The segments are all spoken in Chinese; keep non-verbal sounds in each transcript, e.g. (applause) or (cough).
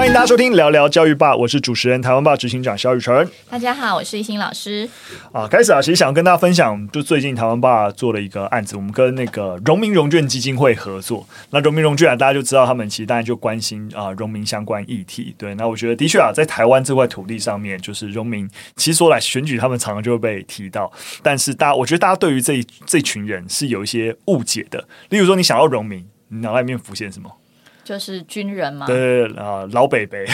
欢迎大家收听聊聊教育吧，我是主持人台湾吧执行长肖雨辰。大家好，我是一心老师。啊，开始啊，其实想跟大家分享，就最近台湾吧做了一个案子，我们跟那个荣民融券基金会合作。那荣民融券啊，大家就知道他们其实当然就关心啊荣民相关议题。对，那我觉得的确啊，在台湾这块土地上面，就是荣民，其实说来选举，他们常常就会被提到。但是大家，我觉得大家对于这这群人是有一些误解的。例如说，你想要荣民，你脑袋里面浮现什么？就是军人嘛，对啊，老北北，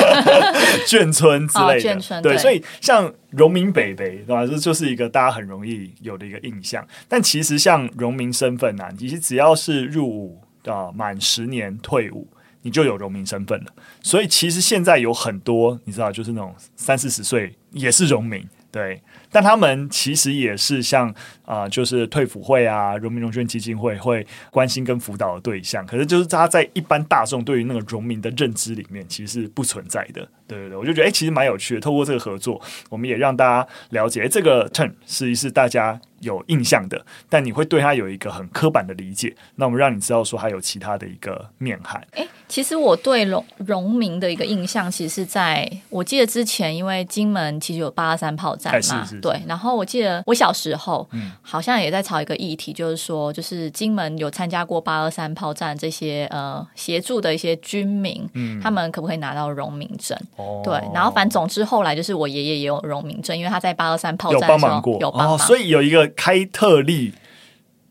(laughs) 眷村之类的，哦、对，对，所以像荣民北北，对吧？这就是一个大家很容易有的一个印象。但其实像荣民身份呐、啊，其实只要是入伍啊，满十年退伍，你就有荣民身份了。所以其实现在有很多，你知道，就是那种三四十岁也是荣民，对。但他们其实也是像啊、呃，就是退辅会啊、荣民融券基金会会关心跟辅导的对象。可是就是他在一般大众对于那个荣民的认知里面，其实是不存在的。对对对，我就觉得哎、欸，其实蛮有趣的。透过这个合作，我们也让大家了解，欸、这个 term 是一是大家有印象的，但你会对他有一个很刻板的理解。那我们让你知道说，还有其他的一个面涵。哎、欸，其实我对荣荣民的一个印象，其实是在我记得之前，因为金门其实有八二三炮战嘛。是是对，然后我记得我小时候，嗯，好像也在炒一个议题，就是说，就是金门有参加过八二三炮战这些呃协助的一些军民，嗯，他们可不可以拿到荣民证？哦，对，然后反正总之后来就是我爷爷也有荣民证，因为他在八二三炮战有帮忙过，有帮忙，哦，所以有一个开特例，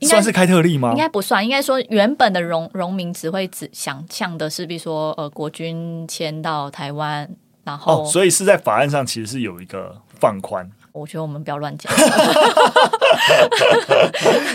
算是开特例吗？应该不算，应该说原本的荣荣民只会只想象的是，比如说呃国军迁到台湾，然后，哦，所以是在法案上其实是有一个放宽。我觉得我们不要乱讲。(laughs)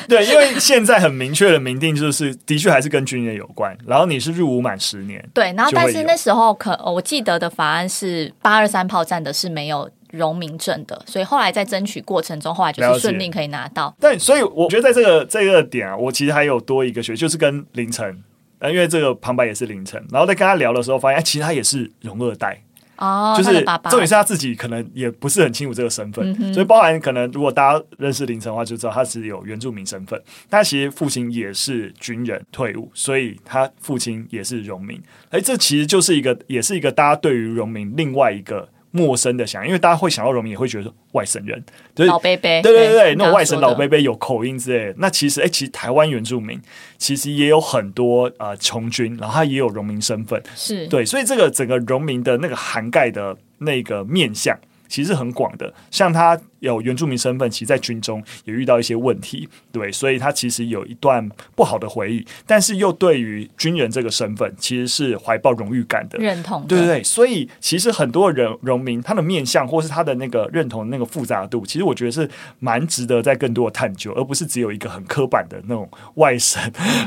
对，因为现在很明确的明定，就是的确还是跟军人有关。然后你是入伍满十年，对。然后但是那时候可我记得的法案是八二三炮战的是没有荣民证的，所以后来在争取过程中，后来就是顺利可以拿到。但，所以我觉得在这个这个点啊，我其实还有多一个学，就是跟凌晨，呃，因为这个旁白也是凌晨，然后在跟他聊的时候，发现其实他也是荣二代。哦，就是重点是他自己可能也不是很清楚这个身份，嗯，所以包含可能如果大家认识林晨的话，就知道他是有原住民身份。他其实父亲也是军人退伍，所以他父亲也是荣民。哎，这其实就是一个，也是一个大家对于荣民另外一个。陌生的想，因为大家会想到荣民，也会觉得说外省人，就是、老伯伯，对对对对，那种外省老伯伯有口音之类的。那其实，哎、欸，其实台湾原住民其实也有很多呃从军，然后他也有荣民身份，是对，所以这个整个荣民的那个涵盖的那个面向。其实很广的，像他有原住民身份，其实在军中也遇到一些问题，对，所以他其实有一段不好的回忆，但是又对于军人这个身份，其实是怀抱荣誉感的认同，对对对，所以其实很多人荣民他的面相或是他的那个认同的那个复杂度，其实我觉得是蛮值得在更多的探究，而不是只有一个很刻板的那种外省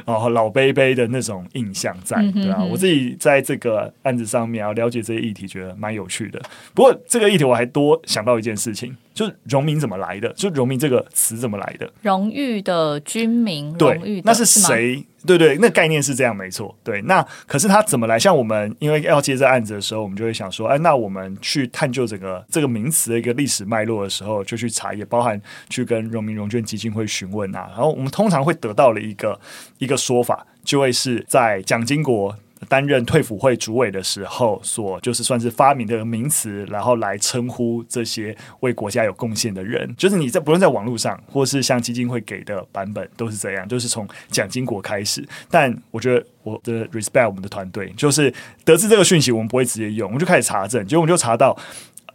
然后老杯杯的那种印象在，对啊，我自己在这个案子上面啊了解这些议题，觉得蛮有趣的。不过这个议题我还。多想到一件事情，就是“荣民”怎么来的？就“荣民”这个词怎么来的？荣誉的军民，荣誉，那是谁？对对，那概念是这样，没错。对，那可是他怎么来？像我们因为要接这案子的时候，我们就会想说，哎，那我们去探究整个这个名词的一个历史脉络的时候，就去查，也包含去跟荣民融券基金会询问啊。然后我们通常会得到了一个一个说法，就会是在蒋经国。担任退辅会主委的时候，所就是算是发明的名词，然后来称呼这些为国家有贡献的人。就是你在不论在网络上，或是像基金会给的版本，都是这样，就是从蒋经国开始。但我觉得我的 respect 我们的团队，就是得知这个讯息，我们不会直接用，我们就开始查证，结果我们就查到。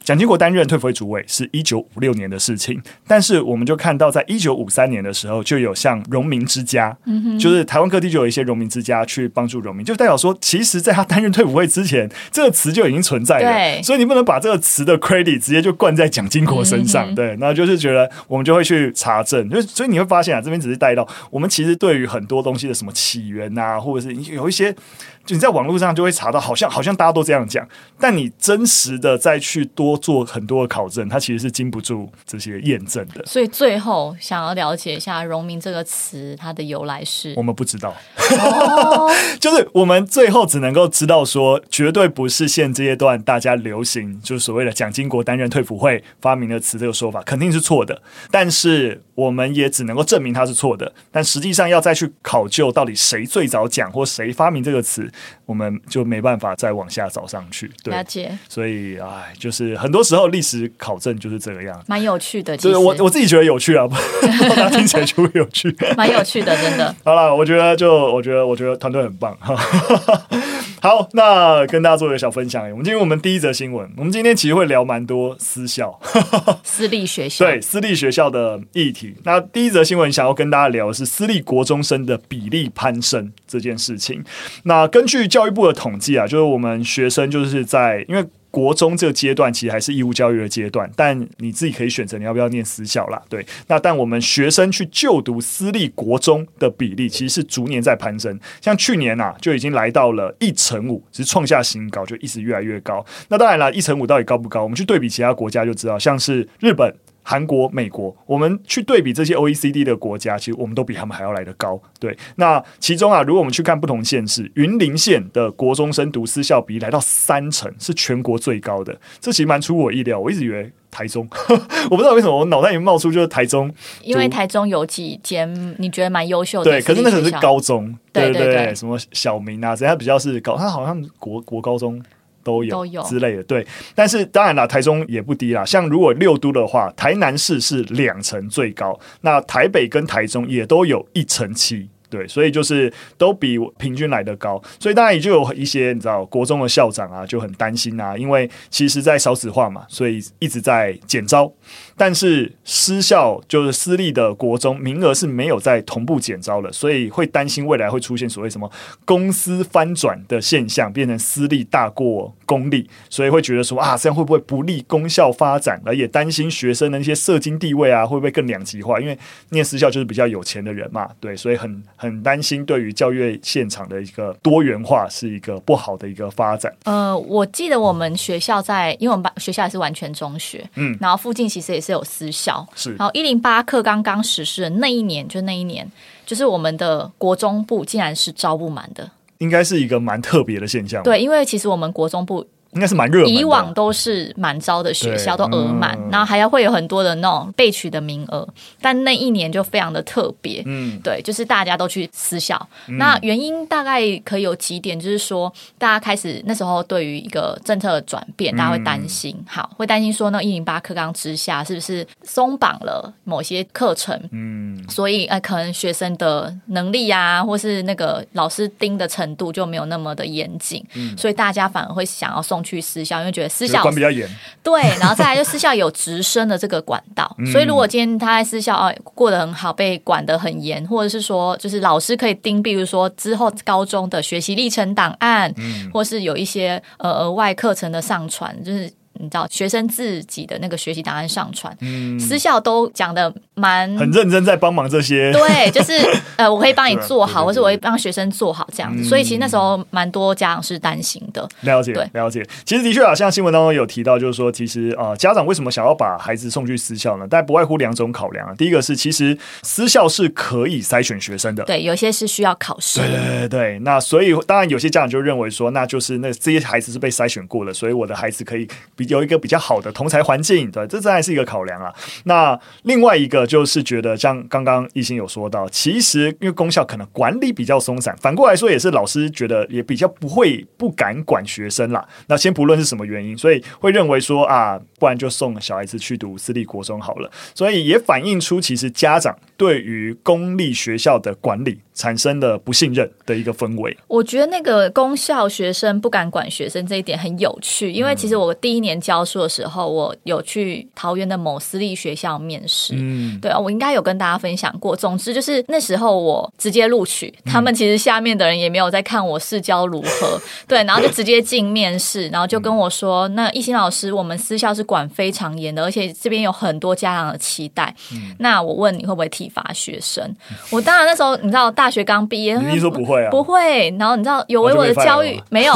蒋经国担任退辅会主委是一九五六年的事情，但是我们就看到，在一九五三年的时候，就有像荣民之家，嗯，就是台湾各地就有一些荣民之家去帮助荣民，就代表说，其实在他担任退伍会之前，这个词就已经存在了。所以你不能把这个词的 credit 直接就灌在蒋经国身上，嗯，对，那就是觉得我们就会去查证，就所以你会发现啊，这边只是带到我们其实对于很多东西的什么起源啊，或者是有一些。就你在网络上就会查到，好像好像大家都这样讲，但你真实的再去多做很多的考证，它其实是经不住这些验证的。所以最后想要了解一下“荣民”这个词它的由来是，我们不知道，哦、(laughs) 就是我们最后只能够知道说，绝对不是现阶段大家流行就是所谓的蒋经国担任退辅会发明的词这个说法，肯定是错的。但是我们也只能够证明它是错的。但实际上要再去考究到底谁最早讲或谁发明这个词。我们就没办法再往下找上去。对，了解。所以，哎，就是很多时候历史考证就是这个样子，蛮有趣的。对，我我自己觉得有趣啊，(laughs) 他听起来就会有趣，蛮有趣的，真的。好了，我觉得就我觉得我觉得团队很棒。(laughs) 好，那跟大家做一个小分享。我们进入我们第一则新闻。我们今天其实会聊蛮多私校、(laughs) (laughs) 私立学校，对私立学校的议题。那第一则新闻想要跟大家聊的是私立国中生的比例攀升这件事情。那根据教育部的统计啊，就是我们学生就是在因为。国中这个阶段其实还是义务教育的阶段，但你自己可以选择你要不要念私校啦。对，那但我们学生去就读私立国中的比例其实是逐年在攀升，像去年啊就已经来到了一成五，只是创下新高，就一直越来越高。那当然了，一成五到底高不高？我们去对比其他国家就知道，像是日本。韩国、美国，我们去对比这些 OECD 的国家，其实我们都比他们还要来得高。对，那其中啊，如果我们去看不同县市，云林县的国中生读私校比来到三成，是全国最高的。这其实蛮出我意料，我一直以为台中，(laughs) 我不知道为什么我脑袋里面冒出就是台中，因为台中有几间你觉得蛮优秀的，对，可是那可能是高中，对对对，对对对，什么小明啊，人家比较是高，他好像国国高中。都有之类的，对，但是当然啦，台中也不低啦。像如果六都的话，台南市是两层最高，那台北跟台中也都有一层七。对，所以就是都比平均来得高，所以当然也就有一些你知道国中的校长啊就很担心啊，因为其实在少子化嘛，所以一直在减招，但是私校就是私立的国中名额是没有在同步减招了，所以会担心未来会出现所谓什么公私翻转的现象，变成私立大过公立，所以会觉得说啊，这样会不会不利公校发展？而也担心学生的一些社经地位啊会不会更两极化？因为念私校就是比较有钱的人嘛，对，所以很。很担心，对于教育现场的一个多元化是一个不好的一个发展。呃，我记得我们学校在，因为我们班学校也是完全中学，嗯，然后附近其实也是有私校，是。然后一零八课刚刚实施的那一年，就那一年，就是我们的国中部竟然是招不满的，应该是一个蛮特别的现象。对，因为其实我们国中部。应该是蛮热的，以往都是满招的学校都额满，然后还要会有很多的那种备取的名额，但那一年就非常的特别，嗯，对，就是大家都去私校，嗯、那原因大概可以有几点，就是说大家开始那时候对于一个政策的转变，大家会担心，嗯、好，会担心说那一零八课纲之下是不是松绑了某些课程，嗯，所以呃可能学生的能力啊，或是那个老师盯的程度就没有那么的严谨，嗯，所以大家反而会想要送。去私校，因为觉得私校管比较严，对，然后再来就私校有直升的这个管道，(laughs) 所以如果今天他在私校啊过得很好，被管得很严，或者是说就是老师可以盯，比如说之后高中的学习历程档案，嗯、或是有一些呃额外课程的上传，就是。你知道学生自己的那个学习档案上传，嗯，私校都讲的蛮很认真，在帮忙这些。(laughs) 对，就是呃，我可以帮你 (laughs) 做好，或是我会帮学生做好这样子。所以其实那时候蛮多家长是担心的。了解，了解。其实的确啊，像新闻当中有提到，就是说，其实啊，家长为什么想要把孩子送去私校呢？但不外乎两种考量啊。第一个是，其实私校是可以筛选学生的，对，有些是需要考试。对对对对。那所以当然有些家长就认为说，那就是那这些孩子是被筛选过了，所以我的孩子可以比。有一个比较好的同才环境，对，这当然是一个考量啊。那另外一个就是觉得，像刚刚一心有说到，其实因为公校可能管理比较松散，反过来说也是老师觉得也比较不会不敢管学生啦。那先不论是什么原因，所以会认为说啊，不然就送小孩子去读私立国中好了。所以也反映出其实家长对于公立学校的管理产生了不信任的一个氛围。我觉得那个公校学生不敢管学生这一点很有趣，因为其实我第一年教书的时候，我有去桃园的某私立学校面试。嗯，对啊，我应该有跟大家分享过。总之就是那时候我直接录取，他们其实下面的人也没有在看我试教如何，(laughs) 对，然后就直接进面试，然后就跟我说：“那懿心老师，我们私校是管非常严的，而且这边有很多家长的期待。那我问你会不会体罚学生？我当然那时候你知道。”大学刚毕业，你说不会啊？不会。然后你知道有违我的教育 (laughs) 没有？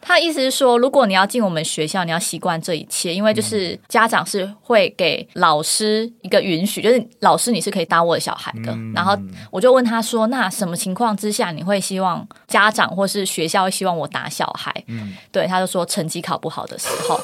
他的意思是说，如果你要进我们学校，你要习惯这一切，因为就是家长是会给老师一个允许，就是老师你是可以打我的小孩的。嗯、然后我就问他说：“那什么情况之下你会希望家长或是学校会希望我打小孩？”嗯，对，他就说成绩考不好的时候。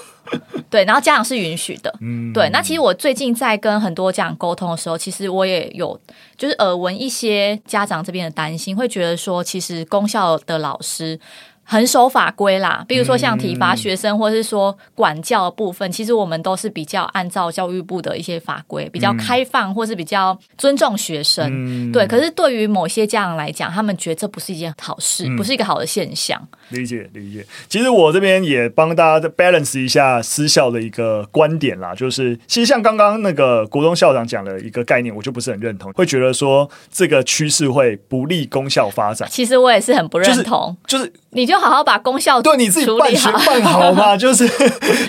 对，然后家长是允许的。嗯，对。那其实我最近在跟很多家长沟通的时候，其实我也有就是耳闻一些家长这边的担心，会觉得说，其实公校的老师。很守法规啦，比如说像体罚学生，或者是说管教的部分，嗯，其实我们都是比较按照教育部的一些法规，比较开放，或是比较尊重学生。嗯，对，可是对于某些家长来讲，他们觉得这不是一件好事，嗯，不是一个好的现象。理解理解。其实我这边也帮大家 balance 一下私校的一个观点啦，就是其实像刚刚那个国中校长讲的一个概念，我就不是很认同，会觉得说这个趋势会不利公校发展。其实我也是很不认同，就是。就是你就好好把功效对你自己办学办好嘛，(laughs) 就是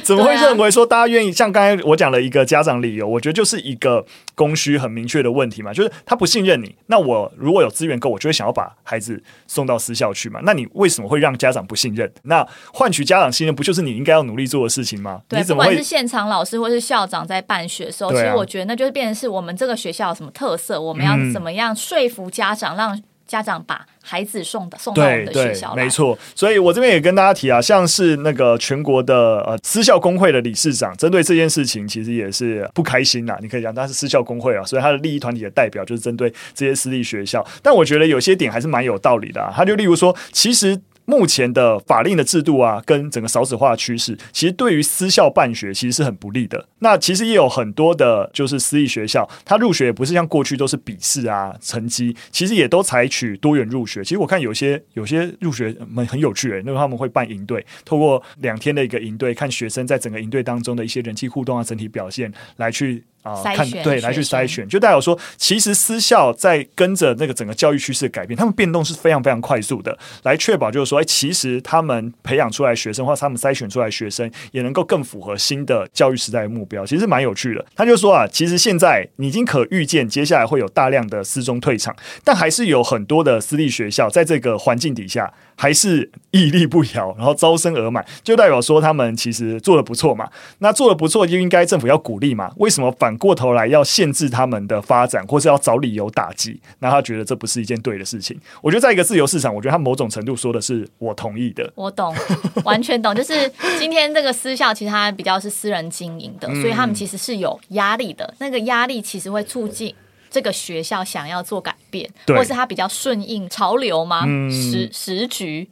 怎么会认为说大家愿意像刚才我讲了一个家长理由，我觉得就是一个供需很明确的问题嘛，就是他不信任你，那我如果有资源够，我就会想要把孩子送到私校去嘛。那你为什么会让家长不信任？那换取家长信任，不就是你应该要努力做的事情吗？对，你怎么会，不管是现场老师或是校长在办学的时候，其实我觉得那就是变成是我们这个学校有什么特色，我们要怎么样说服家长让。家长把孩子送的送到我们的学校来，没错。所以我这边也跟大家提啊，像是那个全国的呃私校工会的理事长，针对这件事情，其实也是不开心呐。你可以讲他是私校工会啊，所以他的利益团体的代表就是针对这些私立学校。但我觉得有些点还是蛮有道理的啊。他就例如说，其实。目前的法令的制度啊，跟整个少子化的趋势，其实对于私校办学其实是很不利的。那其实也有很多的，就是私立学校，它入学也不是像过去都是笔试啊、成绩，其实也都采取多元入学。其实我看有些有些入学很很有趣诶，那个他们会办营队，透过两天的一个营队，看学生在整个营队当中的一些人际互动啊、整体表现来去。啊，看对来去筛选，就代表说，其实私校在跟着那个整个教育趋势的改变，他们变动是非常非常快速的，来确保就是说，哎，其实他们培养出来学生或者他们筛选出来学生，也能够更符合新的教育时代的目标，其实蛮有趣的。他就说啊，其实现在你已经可预见，接下来会有大量的私中退场，但还是有很多的私立学校在这个环境底下。还是屹立不摇，然后招生额满，就代表说他们其实做的不错嘛。那做的不错，就应该政府要鼓励嘛。为什么反过头来要限制他们的发展，或是要找理由打击？那他觉得这不是一件对的事情。我觉得在一个自由市场，我觉得他某种程度说的是我同意的。我懂，完全懂。就是今天这个私校，其实它比较是私人经营的，所以他们其实是有压力的。那个压力其实会促进。这个学校想要做改变，或是他比较顺应潮流吗？嗯、时时局，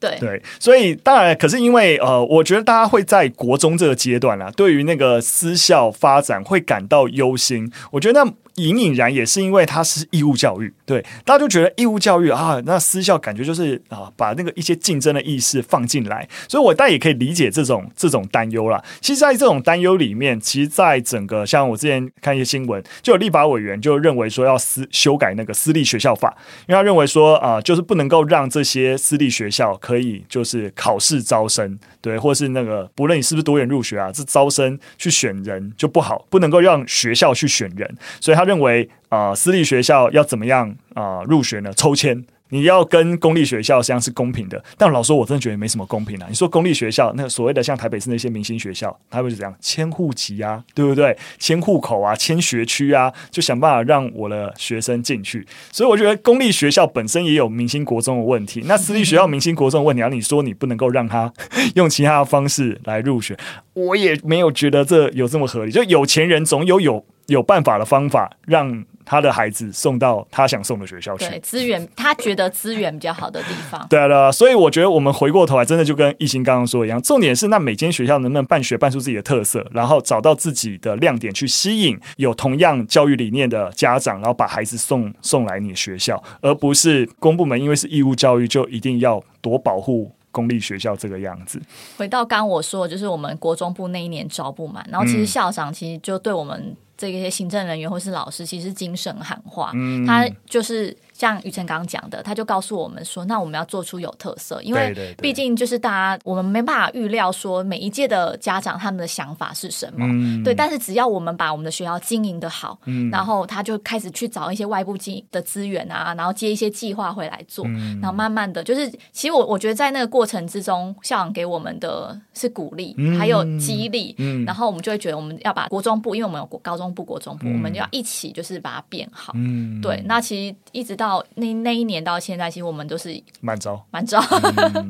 对对，所以当然，可是因为呃，我觉得大家会在国中这个阶段啊，对于那个私校发展会感到忧心。我觉得那。隐隐然也是因为它是义务教育，对，大家就觉得义务教育啊，那私校感觉就是啊，把那个一些竞争的意识放进来，所以我大家也可以理解这种这种担忧啦。其实，在这种担忧里面，其实，在整个像我之前看一些新闻，就有立法委员就认为说要私修改那个私立学校法，因为他认为说啊，就是不能够让这些私立学校可以就是考试招生，对，或是那个不论你是不是多元入学啊，这招生去选人就不好，不能够让学校去选人，所以他。认为啊、私立学校要怎么样啊、入学呢？抽签，你要跟公立学校实际上是公平的。但老说，我真的觉得没什么公平啊。你说公立学校那所谓的像台北市那些明星学校，他会是怎样迁户籍啊，对不对？迁户口啊，迁学区啊，就想办法让我的学生进去。所以我觉得公立学校本身也有明星国中的问题。那私立学校明星国中的问题，啊，你说你不能够让他用其他的方式来入学，我也没有觉得这有这么合理。就有钱人总有有。有办法的方法，让他的孩子送到他想送的学校去。对，资源，他觉得资源比较好的地方。对啊，对啊，所以我觉得我们回过头来，真的就跟艺兴刚刚说一样，重点是那每间学校能不能办学办出自己的特色，然后找到自己的亮点，去吸引有同样教育理念的家长，然后把孩子送送来你学校，而不是公部门因为是义务教育就一定要多保护。公立学校这个样子，回到刚我说的，就是我们国中部那一年招不满，然后其实校长其实就对我们这些行政人员或是老师，其实精神喊话，嗯，他就是。像宇晨刚刚讲的，他就告诉我们说，那我们要做出有特色，因为毕竟就是大家我们没办法预料说每一届的家长他们的想法是什么，嗯、对。但是只要我们把我们的学校经营的好，嗯，然后他就开始去找一些外部经的资源啊，然后接一些计划回来做，嗯，然后慢慢的就是，其实我我觉得在那个过程之中，校长给我们的是鼓励，嗯、还有激励，嗯，然后我们就会觉得我们要把国中部，因为我们有高中部、国中部，嗯、我们就要一起就是把它变好，嗯，对。那其实一直到到那那一年到现在，其实我们都是满招满招，嗯、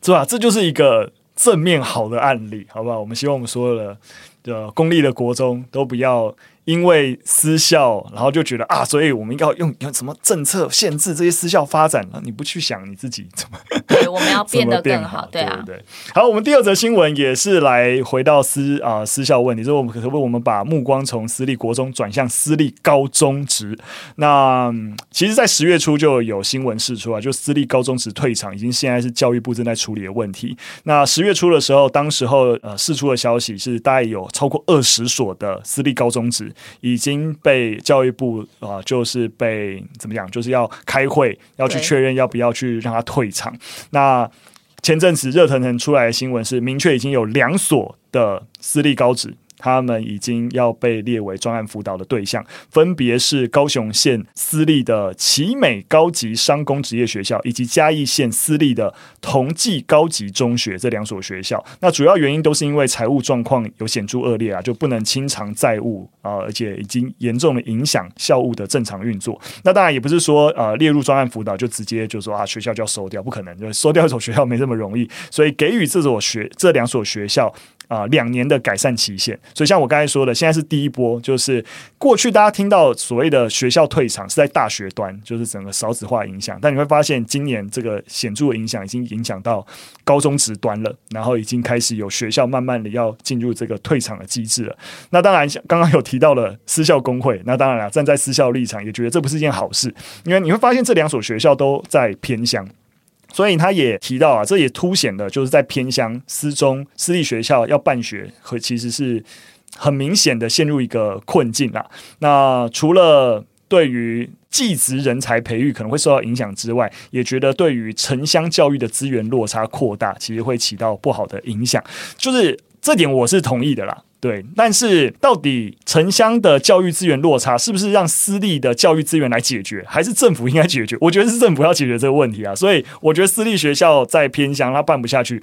是吧？这就是一个正面好的案例，好不好？我们希望我们所有的的公立的国中都不要。因为私校，然后就觉得啊，所以我们应该要用用什么政策限制这些私校发展了？你不去想你自己怎么？对，我们要 (laughs) 变得更好，对啊，对，对。好，我们第二则新闻也是来回到私啊、呃、私校问题，就是我们可不可以我们把目光从私立国中转向私立高中职？那其实，在十月初就有新闻释出啊，就私立高中职退场，已经现在是教育部正在处理的问题。那十月初的时候，当时候呃释出的消息是，大概有超过二十所的私立高中职。已经被教育部啊、呃，就是被怎么讲，就是要开会，要去确认要不要去让他退场。那前阵子热腾腾出来的新闻是，明确已经有两所的私立高职。他们已经要被列为专案辅导的对象，分别是高雄县私立的奇美高级商工职业学校，以及嘉义县私立的同济高级中学这两所学校。那主要原因都是因为财务状况有显著恶劣啊，就不能清偿债务啊，而且已经严重的影响校务的正常运作。那当然也不是说呃列入专案辅导就直接就说啊学校就要收掉，不可能，就收掉一所学校没这么容易，所以给予这所学这两所学校。啊，两年的改善期限，所以像我刚才说的，现在是第一波，就是过去大家听到所谓的学校退场是在大学端，就是整个少子化影响，但你会发现今年这个显著的影响已经影响到高中职端了，然后已经开始有学校慢慢的要进入这个退场的机制了。那当然，刚刚有提到了私校工会，那当然了，站在私校立场也觉得这不是一件好事，因为你会发现这两所学校都在偏乡。所以他也提到啊，这也凸显了就是在偏乡私中私立学校要办学和其实是很明显的陷入一个困境啦。那除了对于技职人才培育可能会受到影响之外，也觉得对于城乡教育的资源落差扩大，其实会起到不好的影响。就是这点我是同意的啦。对，但是到底城乡的教育资源落差是不是让私立的教育资源来解决，还是政府应该解决？我觉得是政府要解决这个问题啊。所以我觉得私立学校在偏乡，它办不下去，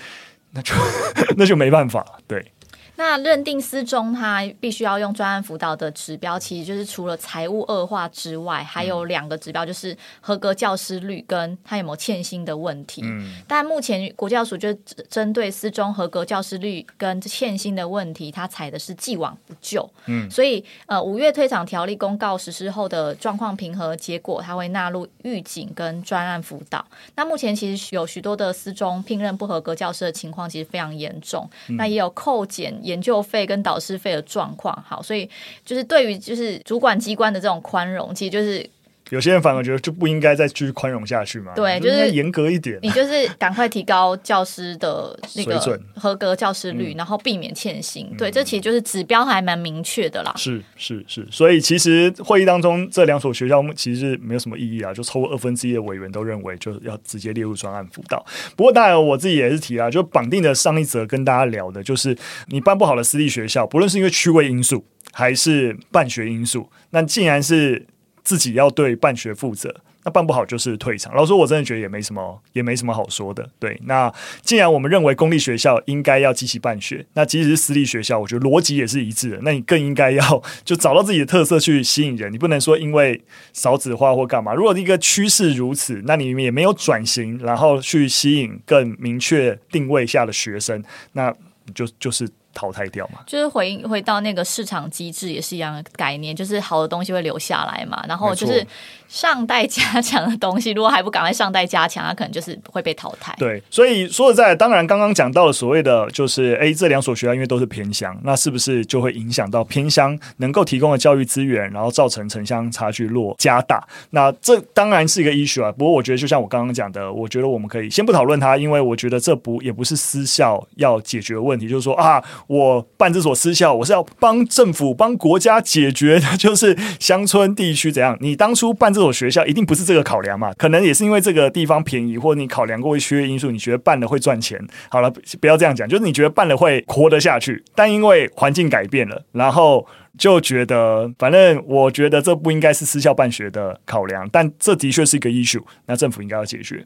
那就 (laughs) 那就没办法。对。那认定私中他必须要用专案辅导的指标，其实就是除了财务恶化之外，还有两个指标，就是合格教师率跟他有没有欠薪的问题。嗯，但目前国教署就针对私中合格教师率跟欠薪的问题，他采的是既往不咎。嗯，所以呃，五月退场条例公告实施后的状况平和结果，他会纳入预警跟专案辅导。那目前其实有许多的私中聘任不合格教师的情况，其实非常严重。嗯，那也有扣减。研究费跟导师费的状况，好，所以就是对于就是主管机关的这种宽容，其实就是。有些人反而觉得就不应该再继续宽容下去嘛？对，就是严格一点。你就是赶快提高教师的那个合格教师率，然后避免欠薪。嗯、对，这其实就是指标还蛮明确的啦。是是是，所以其实会议当中这两所学校其实是没有什么意义啊，就超过二分之一的委员都认为就是要直接列入专案辅导。不过当然我自己也是提啊，就绑定的上一则跟大家聊的就是你办不好的私立学校，不论是因为区位因素还是办学因素，那既然是。自己要对办学负责，那办不好就是退场。老实说，我真的觉得也没什么，也没什么好说的。对，那既然我们认为公立学校应该要积极办学，那即使是私立学校，我觉得逻辑也是一致的。那你更应该要就找到自己的特色去吸引人。你不能说因为少子化或干嘛。如果一个趋势如此，那你也没有转型，然后去吸引更明确定位下的学生，那就就是。淘汰掉嘛，就是回回到那个市场机制也是一样的概念，就是好的东西会留下来嘛，然后就是上代加强的东西，如果还不赶快上代加强，它可能就是会被淘汰。对，所以说实在，当然刚刚讲到了所谓的，就是哎，这两所学校因为都是偏乡，那是不是就会影响到偏乡能够提供的教育资源，然后造成城乡差距落加大？那这当然是一个 issue 啊。不过我觉得，就像我刚刚讲的，我觉得我们可以先不讨论它，因为我觉得这不也不是私校要解决的问题，就是说啊。我办这所私校，我是要帮政府、帮国家解决的，就是乡村地区怎样？你当初办这所学校，一定不是这个考量嘛？可能也是因为这个地方便宜，或者你考量过一些因素，你觉得办了会赚钱。好了，不要这样讲，就是你觉得办了会活得下去，但因为环境改变了，然后就觉得，反正我觉得这不应该是私校办学的考量，但这的确是一个 issue，那政府应该要解决。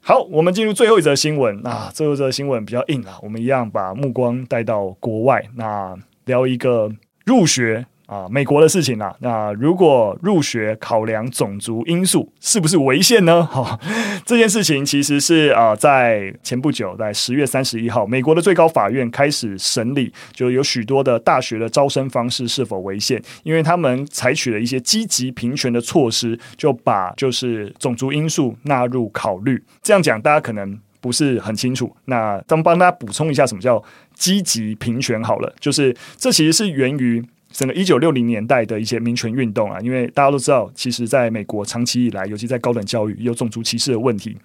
好，我们进入最后一则新闻。啊，最后一则新闻比较硬啊，我们一样把目光带到国外，那聊一个入学啊，美国的事情啦。那如果入学考量种族因素，是不是违宪呢？(laughs) 哈、这件事情其实是啊，在前不久，在十月三十一号，美国的最高法院开始审理，就有许多的大学的招生方式是否违宪，因为他们采取了一些积极平权的措施，就把就是种族因素纳入考虑。这样讲，大家可能不是很清楚。那咱们帮大家补充一下，什么叫积极平权？好了，就是这其实是源于。整个一九六零年代的一些民权运动啊，因为大家都知道，其实在美国长期以来，尤其在高等教育，有种族歧视的问题。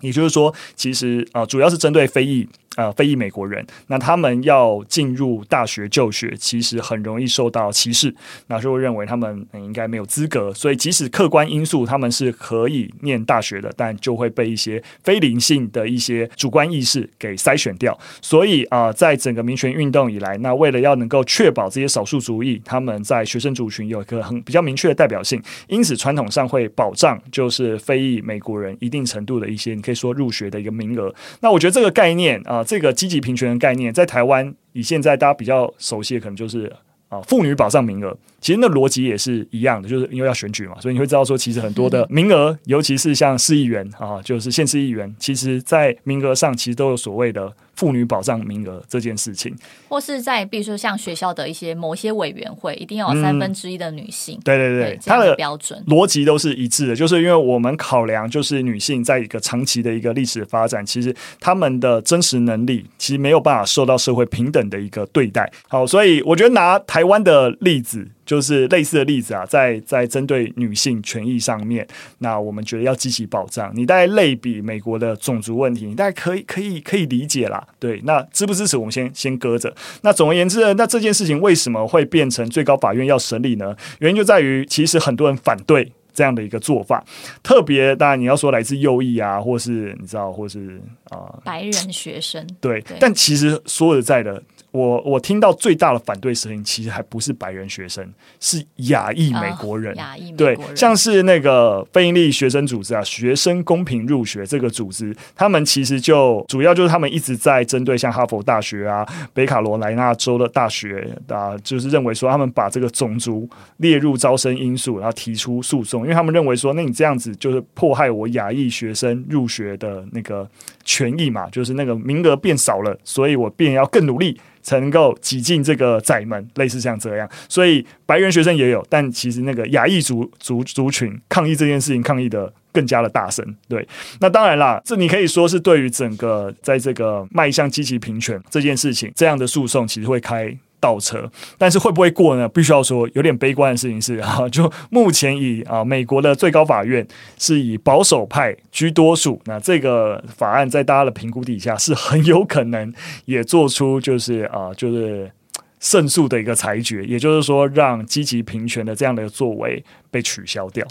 也就是说，其实啊、主要是针对非裔。呃，非裔美国人，那他们要进入大学就学，其实很容易受到歧视，那就会认为他们应该没有资格，所以即使客观因素他们是可以念大学的，但就会被一些非理性的一些主观意识给筛选掉。所以啊、在整个民权运动以来，那为了要能够确保这些少数族裔他们在学生族群有一个很比较明确的代表性，因此传统上会保障就是非裔美国人一定程度的一些说入学的一个名额。那我觉得这个概念啊。呃这个积极平权的概念，在台湾以现在大家比较熟悉的，可能就是啊妇女保障名额。其实那逻辑也是一样的，就是因为要选举嘛，所以你会知道说，其实很多的名额，尤其是像市议员啊，就是县市议员，其实在名额上其实都有所谓的妇女保障名额这件事情，或是在比如说像学校的一些某些委员会，一定要有三分之一的女性。嗯、对对对，对它的标准逻辑都是一致的，就是因为我们考量就是女性在一个长期的一个历史发展，其实她们的真实能力其实没有办法受到社会平等的一个对待。好，所以我觉得拿台湾的例子。就是类似的例子啊，在在针对女性权益上面，那我们觉得要积极保障。你大概类比美国的种族问题，你大概可以可以可以理解啦。对，那支不支持我们先先搁着。那总而言之呢，那这件事情为什么会变成最高法院要审理呢？原因就在于，其实很多人反对这样的一个做法，特别当然你要说来自右翼啊，或是你知道，或是啊、呃、白人学生，对，对但其实说实在的。我我听到最大的反对声音，其实还不是白人学生，是亚裔美国人。亚裔美国人，对，像是那个非营利学生组织啊，学生公平入学这个组织，他们其实就主要就是他们一直在针对像哈佛大学啊、北卡罗来纳州的大学啊，就是认为说他们把这个种族列入招生因素，然后提出诉讼，因为他们认为说，那你这样子就是迫害我亚裔学生入学的那个权益嘛，就是那个名额变少了，所以我便要更努力。才能够挤进这个窄门，类似像这样，所以白人学生也有，但其实那个亚裔族族族群抗议这件事情，抗议的更加的大声。对，那当然啦，这你可以说是对于整个在这个迈向积极平权这件事情，这样的诉讼其实会开。倒车，但是会不会过呢？必须要说，有点悲观的事情是啊，就目前以啊美国的最高法院是以保守派居多数，那这个法案在大家的评估底下是很有可能也做出就是啊就是胜诉的一个裁决，也就是说让积极平权的这样的作为被取消掉。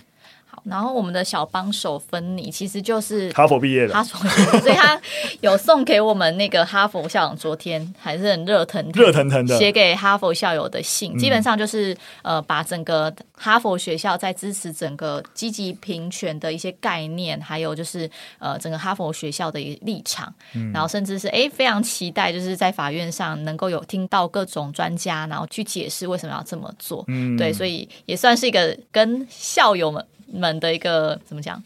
然后我们的小帮手芬妮其实就是哈佛毕业的，所以他有送给我们那个哈佛校长，昨天还是很热腾热腾腾的写给哈佛校友的信，基本上就是呃把整个哈佛学校在支持整个积极平权的一些概念，还有就是呃整个哈佛学校的立场，然后甚至是哎非常期待就是在法院上能够有听到各种专家，然后去解释为什么要这么做，嗯，对，所以也算是一个跟校友们。们的一个怎么讲？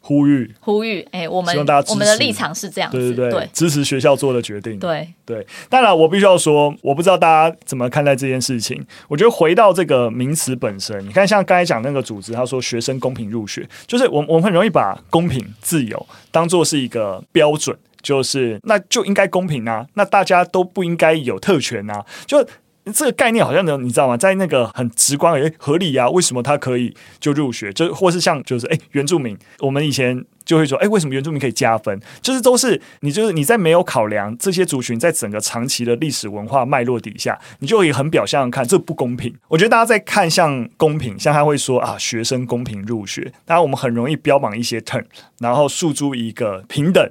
呼吁，呼吁，哎、欸，我们希望大家我们的立场是这样子，对对对，对支持学校做的决定，对对。当然，我必须要说，我不知道大家怎么看待这件事情。我觉得回到这个名词本身，你看，像刚才讲那个组织，他说学生公平入学，就是我我们很容易把公平、自由当做是一个标准，就是那就应该公平啊，那大家都不应该有特权啊，就。这个概念好像呢，你知道吗？在那个很直观，诶，合理啊？为什么他可以就入学？就或是像就是诶，原住民，我们以前就会说，诶，为什么原住民可以加分？就是都是你就是你在没有考量这些族群在整个长期的历史文化脉络底下，你就可以很表象看这不公平。我觉得大家在看像公平，像他会说啊，学生公平入学，当然我们很容易标榜一些 term，然后诉诸一个平等、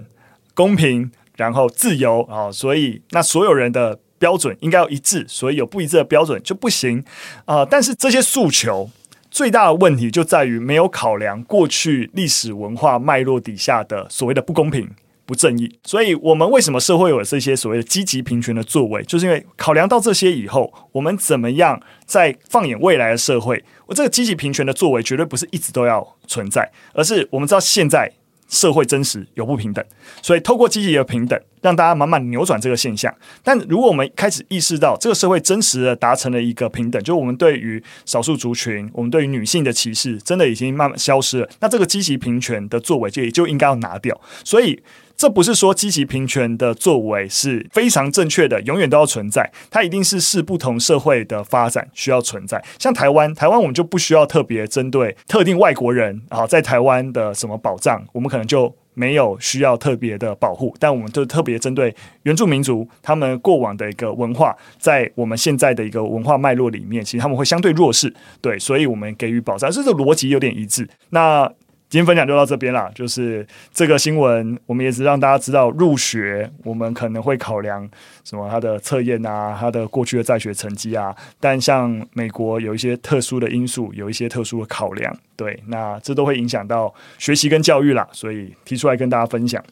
公平，然后自由啊，所以那所有人的。标准应该要一致，所以有不一致的标准就不行啊、但是这些诉求最大的问题就在于没有考量过去历史文化脉络底下的所谓的不公平不正义。所以，我们为什么社会有这些所谓的积极平权的作为，就是因为考量到这些以后，我们怎么样在放眼未来的社会，我这个积极平权的作为绝对不是一直都要存在，而是我们知道现在。社会真实有不平等，所以透过积极的平等，让大家慢慢扭转这个现象。但如果我们开始意识到这个社会真实的达成了一个平等，就我们对于少数族群，我们对于女性的歧视，真的已经慢慢消失了，那这个积极平权的作为就也就应该要拿掉。所以。这不是说积极平权的作为是非常正确的，永远都要存在。它一定是视不同社会的发展需要存在。像台湾，台湾我们就不需要特别针对特定外国人啊，在台湾的什么保障，我们可能就没有需要特别的保护。但我们就特别针对原住民族他们过往的一个文化，在我们现在的一个文化脉络里面，其实他们会相对弱势，对，所以我们给予保障，这个逻辑有点一致。那。今天分享就到这边啦，就是这个新闻，我们也是让大家知道入学，我们可能会考量什么他的测验啊，他的过去的在学成绩啊。但像美国有一些特殊的因素，有一些特殊的考量，对，那这都会影响到学习跟教育啦，所以提出来跟大家分享。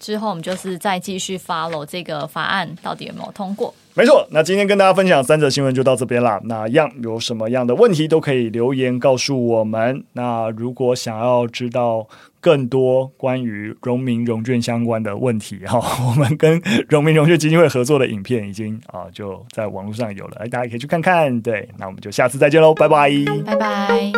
之后我们就是再继续 follow 这个法案到底有没有通过。没错，那今天跟大家分享三则新闻就到这边啦。那样有什么样的问题都可以留言告诉我们。那如果想要知道更多关于荣民荣眷相关的问题哈，(laughs) 我们跟荣民荣眷基金会合作的影片已经啊就在网络上有了，哎大家可以去看看。对，那我们就下次再见喽，拜拜，拜拜。